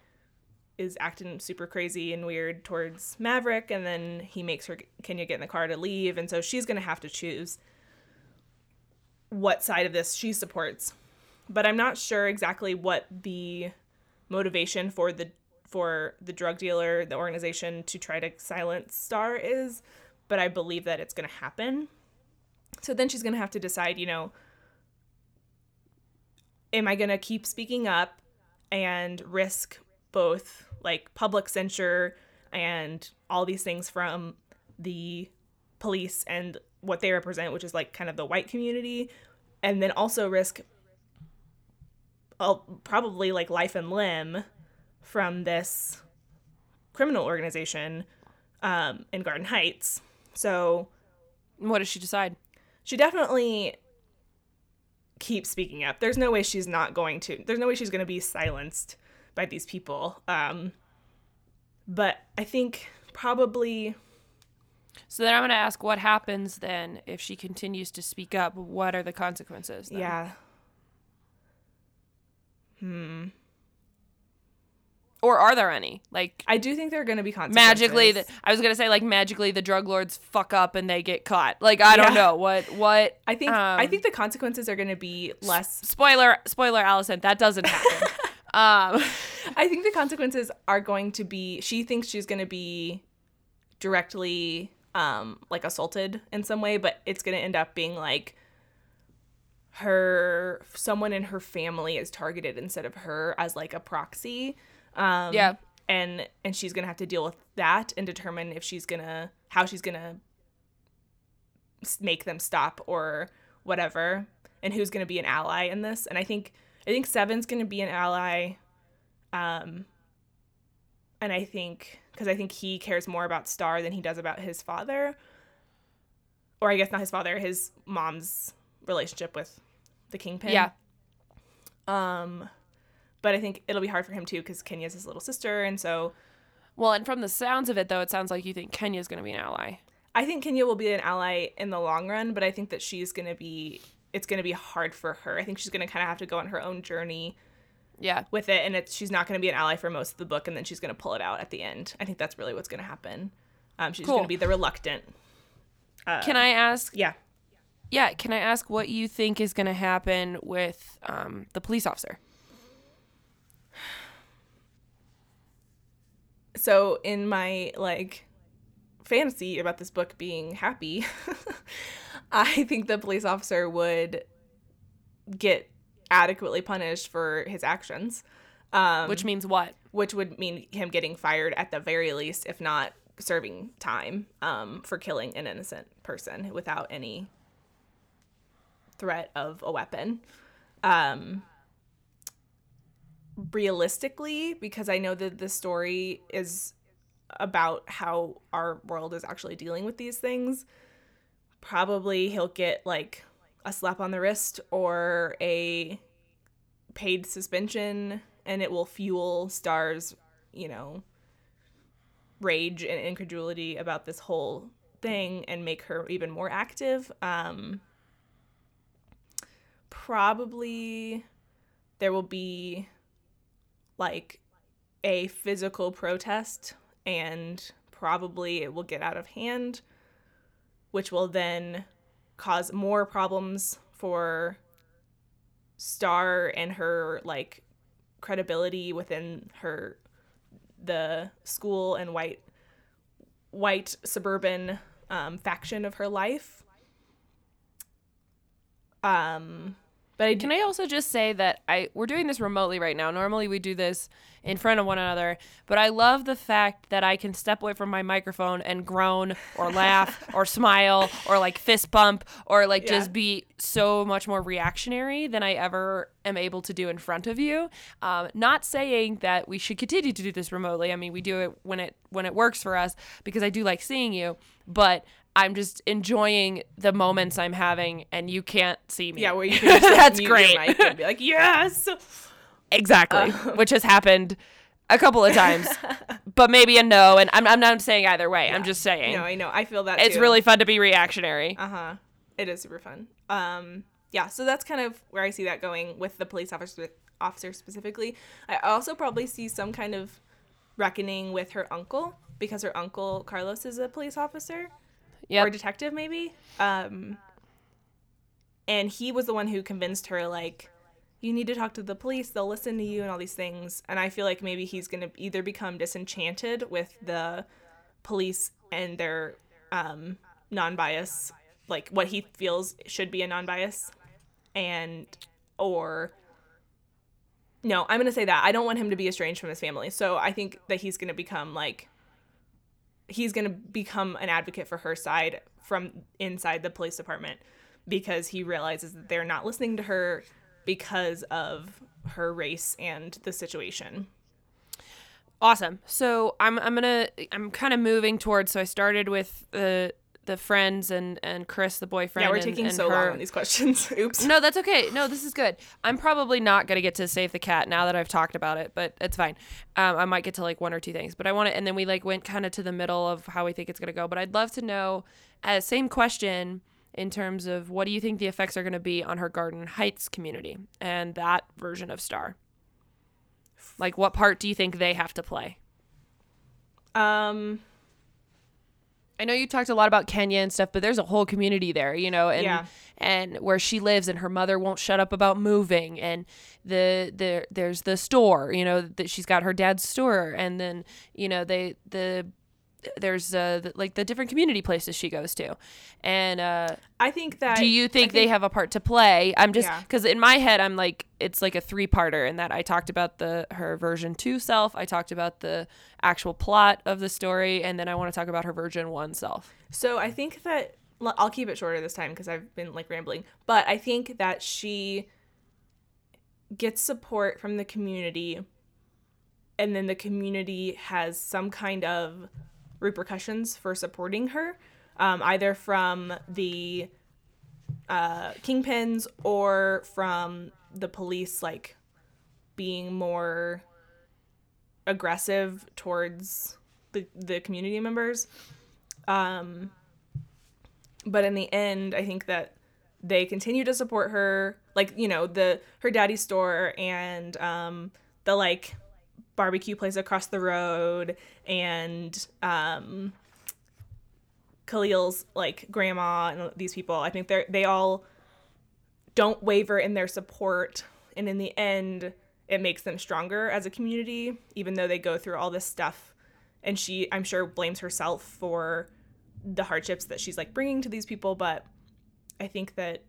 is acting super crazy and weird towards Maverick, and then he makes her Kenya get in the car to leave, and so she's gonna have to choose what side of this she supports. But I'm not sure exactly what the motivation for the for the drug dealer, the organization to try to silence Starr is, but I believe that it's gonna happen. So then she's gonna have to decide, you know, am I gonna keep speaking up and risk both like public censure and all these things from the police and what they represent, which is like kind of the white community, and then also risk uh, probably like life and limb from this criminal organization um, in Garden Heights. So, what does she decide? She definitely keeps speaking up. There's no way she's not going to. There's no way she's going to be silenced by these people. Um, but I think probably. So then I'm going to ask what happens then if she continues to speak up? What are the consequences? Then? Yeah. Hmm. Or are there any? Like I do think there are going to be consequences. Magically, the, I was going to say like magically the drug lords fuck up and they get caught. Like I don't yeah. know what what. I think um, I think the consequences are going to be less. Spoiler spoiler, Allison, that doesn't happen. um, I think the consequences are going to be. She thinks she's going to be directly um like assaulted in some way, but it's going to end up being like her someone in her family is targeted instead of her as like a proxy um, yeah. And and she's gonna have to deal with that and determine if she's gonna how she's gonna make them stop or whatever, and who's gonna be an ally in this. And I think I think Seven's gonna be an ally. Um. And I think because I think he cares more about Starr than he does about his father, or I guess not his father, his mom's relationship with the kingpin. Yeah. Um but I think it'll be hard for him too because Kenya's his little sister, and so. Well, and from the sounds of it, though, it sounds like you think Kenya's going to be an ally. I think Kenya will be an ally in the long run, but I think that she's going to be. It's going to be hard for her. I think she's going to kind of have to go on her own journey. Yeah. With it, and it's she's not going to be an ally for most of the book, and then she's going to pull it out at the end. I think that's really what's going to happen. Um, she's cool. going to be the reluctant. Uh, can I ask? Yeah. Yeah. Can I ask what you think is going to happen with um, the police officer? So in my like fantasy about this book being happy, I think the police officer would get adequately punished for his actions. Um, which means what? Which would mean him getting fired at the very least, if not serving time um, for killing an innocent person without any threat of a weapon. Um, realistically because I know that the story is about how our world is actually dealing with these things. Probably he'll get like a slap on the wrist or a paid suspension and it will fuel Starr's, you know, rage and incredulity about this whole thing and make her even more active. Um probably there will be like a physical protest and probably it will get out of hand, which will then cause more problems for Starr and her like credibility within her the school and white white suburban um, faction of her life. Um, but I, can I also just say that I we're doing this remotely right now. Normally we do this in front of one another, but I love the fact that I can step away from my microphone and groan or laugh or smile or like fist bump or like yeah. just be so much more reactionary than I ever am able to do in front of you. Um, not saying that we should continue to do this remotely. I mean, we do it when it when it works for us because I do like seeing you, but I'm just enjoying the moments I'm having, and you can't see me. Yeah, where you can just, that's great. and be like, yes, exactly, uh. which has happened a couple of times, but maybe a no. And I'm I'm not saying either way. Yeah. I'm just saying. No, I know. I feel that. It's too. really fun to be reactionary. Uh huh. It is super fun. Um. Yeah. So that's kind of where I see that going with the police officer officer specifically. I also probably see some kind of reckoning with her uncle because her uncle Carlos is a police officer Yep. or detective maybe. Um and he was the one who convinced her like you need to talk to the police, they'll listen to you and all these things. And I feel like maybe he's going to either become disenchanted with the police and their um non-bias like what he feels should be a non-bias and or no i'm going to say that i don't want him to be estranged from his family so i think that he's going to become like he's going to become an advocate for her side from inside the police department because he realizes that they're not listening to her because of her race and the situation Awesome. So I'm I'm gonna I'm kind of moving towards. So I started with the the friends and and Chris, the boyfriend. yeah we're and- taking and so her. long on these questions oops No, that's okay. No, this is good. I'm probably not gonna get to save the cat now that I've talked about it, but it's fine. Um, I might get to like one or two things, but I want to. And then we like went kind of to the middle of how we think it's gonna go. But I'd love to know, uh, same question in terms of what do you think the effects are gonna be on her Garden Heights community and that version of Starr. Like, what part do you think they have to play? um I know you talked a lot about Kenya and stuff, but there's a whole community there, you know, and Yeah. and where she lives, and her mother won't shut up about moving, and the the there's the store, you know, that she's got her dad's store, and then you know they the there's uh the, like the different community places she goes to, and uh, i think that do you I think, they have a part to play? I'm just Yeah. because in my head I'm like it's like a three parter in that I talked about the her version two self, I talked about the actual plot of the story, and then I want to talk about her version one self. So I think that i'll keep it shorter this time because I've been like rambling. But I think that she gets support from the community, and then the community has some kind of repercussions for supporting her, um, either from the uh, kingpins or from the police, like being more aggressive towards the the community members. Um, but in the end, I think that they continue to support her, like you know the her daddy's store and um, the like barbecue place across the road and um, Khalil's like grandma and these people. I think they they all don't waver in their support, and in the end, it makes them stronger as a community, even though they go through all this stuff. And she, I'm sure, blames herself for the hardships that she's like bringing to these people, but I think that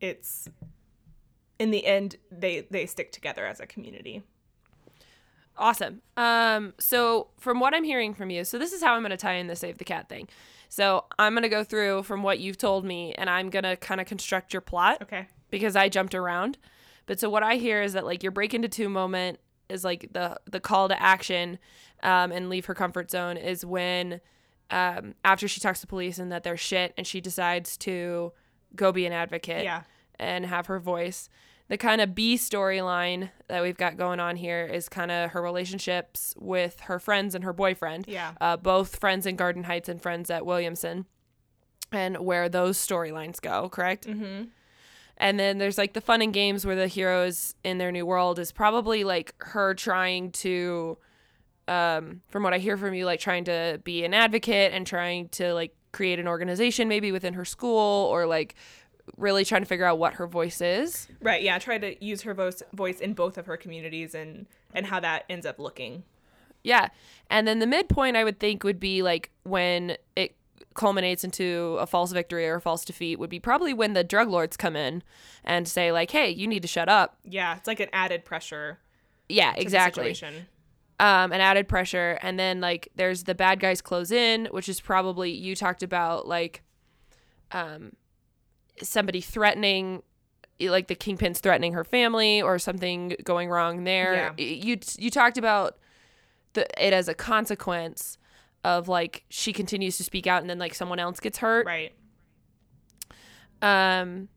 it's in the end they they stick together as a community. Awesome. Um, so from what I'm hearing from you, so this is how I'm going to tie in the save the cat thing. So I'm going to go through from what you've told me, and I'm going to kind of construct your plot Okay. because I jumped around. But so what I hear is that like your break into two moment is like the the call to action, um, and leave her comfort zone is when, um, after she talks to police and that they're shit, and she decides to go be an advocate Yeah. and have her voice. The kind of B storyline that we've got going on here is kind of her relationships with her friends and her boyfriend. Yeah. Uh, both friends in Garden Heights and friends at Williamson, and where those storylines go, correct? Mm-hmm. And then there's like the fun and games where the heroes in their new world is probably like her trying to, um, from what I hear from you, like trying to be an advocate and trying to like create an organization maybe within her school or like really trying to figure out what her voice is. Right. Yeah. Try to use her voice voice in both of her communities and and how that ends up looking. Yeah. And then the midpoint I would think would be like when it culminates into a false victory or a false defeat would be probably when the drug lords come in and say like, "Hey, you need to shut up." Yeah. It's like an added pressure. Yeah, exactly. um, an added pressure. And then like there's the bad guys close in, which is probably you talked about like um, somebody threatening, like the kingpin's threatening her family or something going wrong there. Yeah. You you talked about the it as a consequence of like she continues to speak out and then like someone else gets hurt. Right. Um,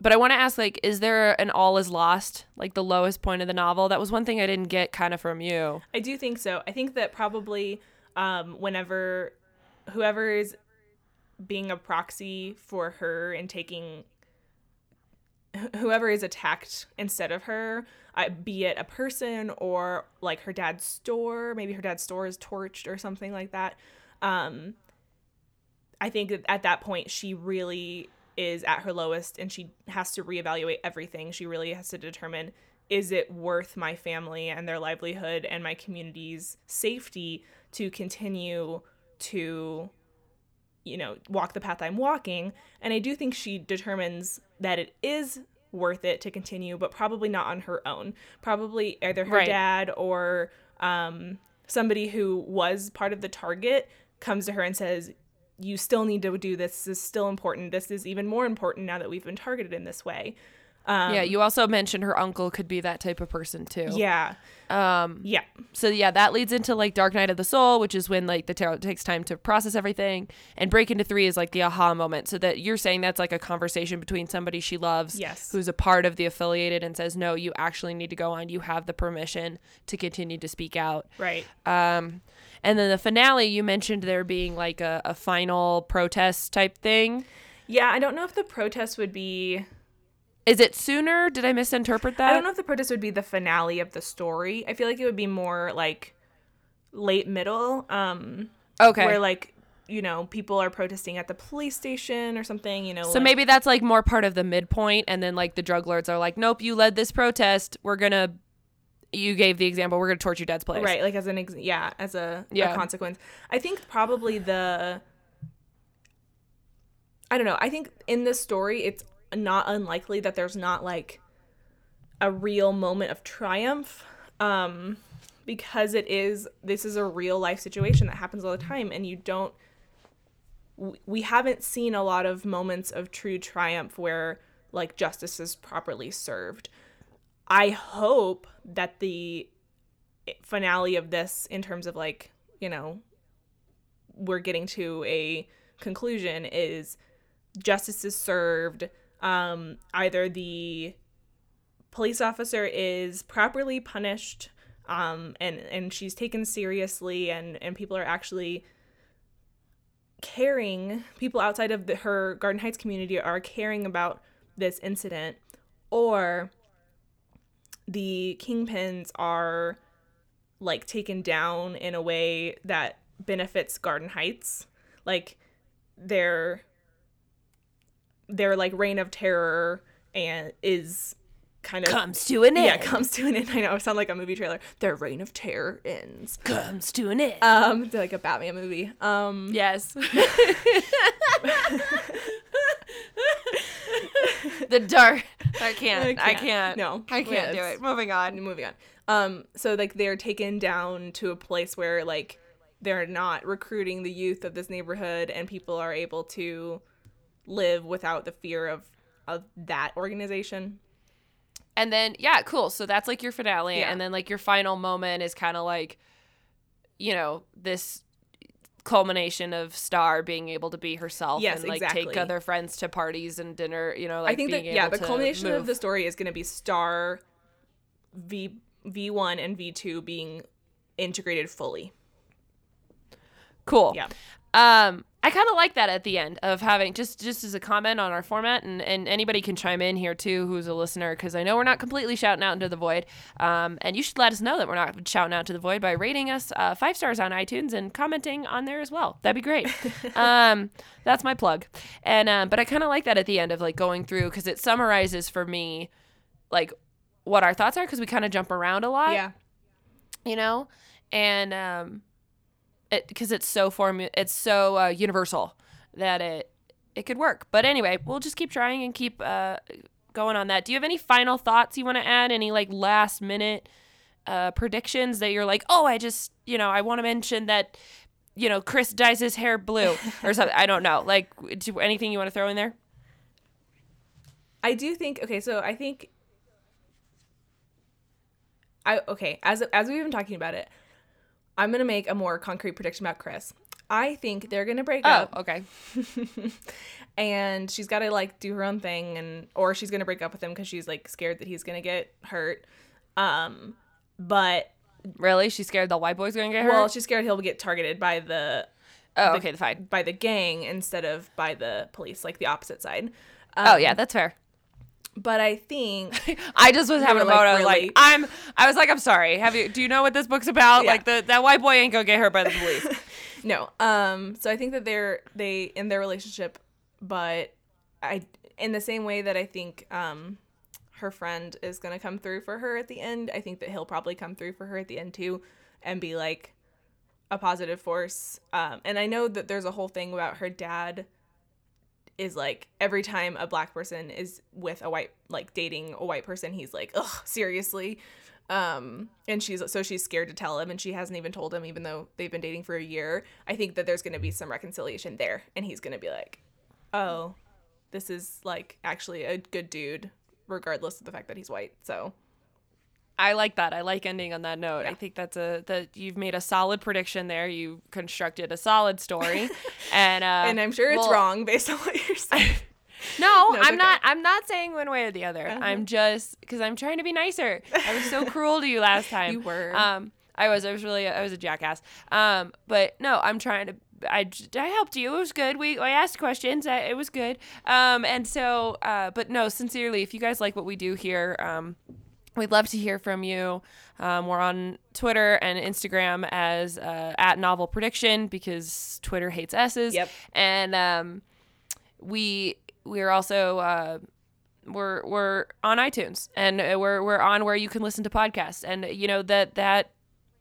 but I want to ask, like, is there an all is lost, like the lowest point of the novel? That was one thing I didn't get kind of from you. I do think so. I think that probably um, whenever whoever is being a proxy for her and taking whoever is attacked instead of her, uh, be it a person or like her dad's store, maybe her dad's store is torched or something like that. Um, I think at that point she really is at her lowest and she has to reevaluate everything. She really has to determine is it worth my family and their livelihood and my community's safety to continue to you know walk the path I'm walking and I do think she determines that it is worth it to continue but probably not on her own. Probably either her Right. dad or um, somebody who was part of the target comes to her and says you still need to do this. This is still important. This is even more important now that we've been targeted in this way yeah, you also mentioned her uncle could be that type of person too. yeah Um yeah so yeah, that leads into like Dark Night of the Soul, which is when like the tarot takes time to process everything. And Break into Three is like the aha moment. So that you're saying that's like a conversation between somebody she loves, Yes. who's a part of the affiliated and says, No, you actually need to go on. You have the permission to continue to speak out. right Um and then the finale, you mentioned there being like a, a final protest type thing. yeah I don't know if the protest would be Is it sooner? Did I misinterpret that? I don't know if the protest would be the finale of the story. I feel like it would be more like late middle, um, Okay. where like you know people are protesting at the police station or something. You know, So like- maybe that's like more part of the midpoint, and then like the drug lords are like, "Nope, you led this protest. We're gonna." You gave the example. We're gonna torch your dad's place. right, like as an ex- yeah, as a, Yeah. a consequence. I think probably the. I don't know. I think in this story, it's not unlikely that there's not like a real moment of triumph um because it is this is a real life situation that happens all the time and you don't we haven't seen a lot of moments of true triumph where like justice is properly served. I hope that the finale of this in terms of like you know we're getting to a conclusion is justice is served um either the police officer is properly punished um and and she's taken seriously and and people are actually caring. People outside of the, her garden heights community are caring about this incident or the kingpins are like taken down in a way that benefits garden heights. Like their their like reign of terror and is kind of Comes to an end. yeah comes to an end i know i sound like a movie trailer their reign of terror ends Comes to an end. um like a batman movie um yes. the dark. I can't. I can't. No. I can't do it. Moving on. moving on. Um, so like they're taken down to a place where like they're not recruiting the youth of this neighborhood, and people are able to live without the fear of of that organization. And then yeah, cool. So that's like your finale, Yeah. and then like your final moment is kind of like, you know, this culmination of Starr being able to be herself Yes, and like take other friends to parties and dinner. You know, like I think that yeah, the culmination move. of the story is going to be Starr V V one and V two being integrated fully. cool. Yeah. Um, I kind of like that at the end of having just just as a comment on our format, and and anybody can chime in here too, who's a listener, because I know we're not completely shouting out into the void. Um, and you should let us know that we're not shouting out to the void by rating us uh, five stars on iTunes and commenting on there as well. That'd be great. um, that's my plug. And um, but I kind of like that at the end of like going through because it summarizes for me, like what our thoughts are because we kind of jump around a lot Yeah. you know and um it because it's so form it's so uh, universal that it it could work. But anyway we'll just keep trying and keep uh going on that. Do you have any final thoughts you want to add? Any like last minute uh predictions that you're like oh i just you know i want to mention that you know chris dyes his hair blue or something? I don't know. Like do, anything you want to throw in there? I do think okay, so I think I okay, as as we've been talking about it, I'm gonna make a more concrete prediction about Chris. I think they're gonna break oh up okay and she's gotta like do her own thing and or she's gonna break up with him because she's like scared that he's gonna get hurt. Um but really she's scared the white boy's gonna get hurt well, she's scared he'll get targeted by the oh okay fine by the gang instead of by the police, like the opposite side. oh yeah that's fair but I think I just was having a were like, moment. I was really? like, I'm. I was like, I'm sorry. Have you? Do you know what this book's about? Yeah. Like the that white boy ain't gonna get hurt by the police. no. Um. So I think that they're they in their relationship, but I in the same way that I think um her friend is gonna come through for her at the end. I think that he'll probably come through for her at the end too, and be like a positive force. Um. And I know that there's a whole thing about her dad is like every time a black person is with a white like dating a white person he's like ugh seriously. Um and she's so she's scared to tell him and she hasn't even told him even though they've been dating for a year. I think that there's going to be some reconciliation there and he's going to be like oh this is like actually a good dude regardless of the fact that he's white so I like that. I like ending on that note. I think that's a that you've made a solid prediction there. You constructed a solid story, and uh, and i'm sure it's well, wrong based on what you're saying No, No, I'm okay. not. I'm not saying one way or the other. Uh-huh. I'm just because I'm trying to be nicer. I was so cruel to you last time. You were. Um, I was. I was really. I was a jackass. Um, but no, I'm trying to. I, I helped you. It was good. We I asked questions. I, it was good. Um, and so, uh, but no, sincerely, if you guys like what we do here, um, We'd love to hear from you. Um, we're on Twitter and Instagram as uh, at Novel Prediction because Twitter hates S's. Yep. And um, we we're also uh, we're we're on iTunes and uh, we're we're on where you can listen to podcasts and you know that that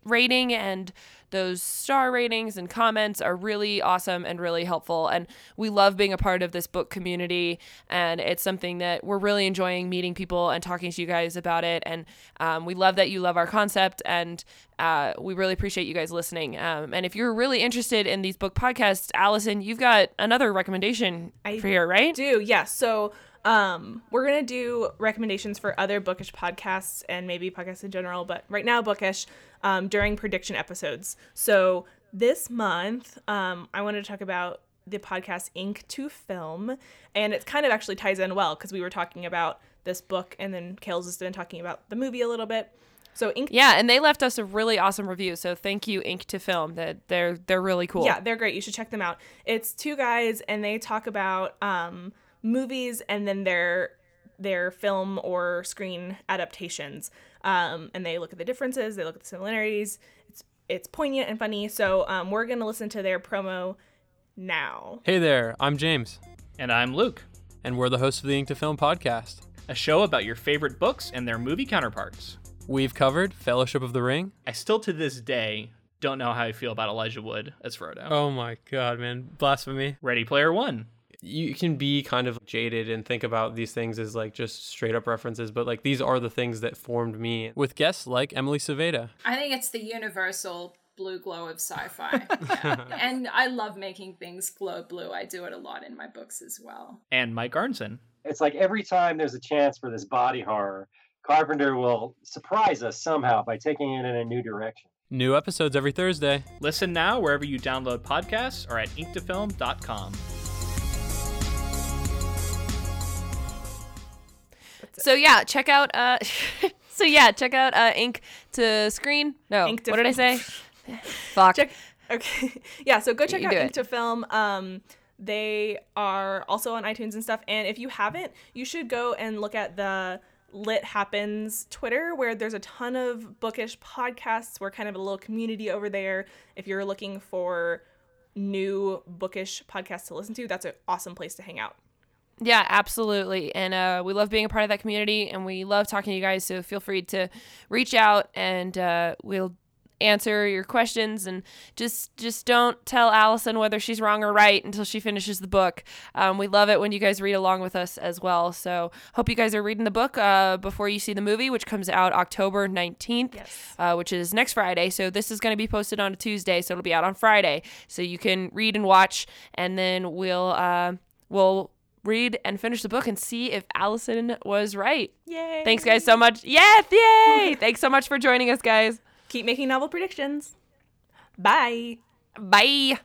rating and those star ratings and comments are really awesome and really helpful. And we love being a part of this book community. And it's something that we're really enjoying meeting people and talking to you guys about it. And um, we love that you love our concept and uh, we really appreciate you guys listening. Um, and if you're really interested in these book podcasts allison you've got another recommendation I for here right? do yes so um we're gonna do recommendations for other bookish podcasts and maybe podcasts in general but right now bookish um, during prediction episodes so this month um i wanted to talk about the podcast ink to film and it kind of actually ties in well because we were talking about this book and then kales has been talking about the movie a little bit so ink yeah and they left us a really awesome review so thank you ink to film that they're they're really cool Yeah, they're great. You should check them out. It's two guys and they talk about um, movies and then their their film or screen adaptations. Um, and they look at the differences, they look at the similarities. It's it's poignant and funny. So um, we're gonna listen to their promo now. Hey there, I'm James, And I'm Luke, and we're the hosts of the Ink to Film podcast. a show about your favorite books and their movie counterparts. We've covered Fellowship of the Ring. I still to this day don't know how I feel about Elijah Wood as Frodo. Oh my god, man. Blasphemy. Ready Player One. You can be kind of jaded and think about these things as like just straight up references, but like these are the things that formed me with guests like Emily Suvada. I think it's the universal blue glow of sci-fi. Yeah. and I love making things glow blue. I do it a lot in my books as well. And Mike Arnson. It's like every time there's a chance for this body horror, Carpenter will surprise us somehow by taking it in a new direction. New episodes every Thursday. Listen now wherever you download podcasts or at inktofilm.com. So yeah, check out uh so yeah, check out uh Ink to Screen. No. Ink to what did I say? Fuck. Check. Okay. yeah. So go check You out Ink it. to Film. Um, they are also on iTunes and stuff. And if you haven't, you should go and look at the Lit Happens Twitter, where there's a ton of bookish podcasts. We're kind of a little community over there. If you're looking for new bookish podcasts to listen to, that's an awesome place to hang out. Yeah, absolutely. And uh, we love being a part of that community and we love talking to you guys. So feel free to reach out and uh, we'll answer your questions and just just don't tell Allison whether she's wrong or right until she finishes the book. Um, we love it when you guys read along with us as well. So hope you guys are reading the book uh, before you see the movie, which comes out October 19th, Yes. uh, which is next Friday. So this is going to be posted on a Tuesday, so it'll be out on Friday. So you can read and watch and then we'll uh, we'll read and finish the book and see if Allison was right. Yay. Thanks, guys, so much. Yes, yay! Thanks so much for joining us, guys. Keep making novel predictions. Bye. Bye.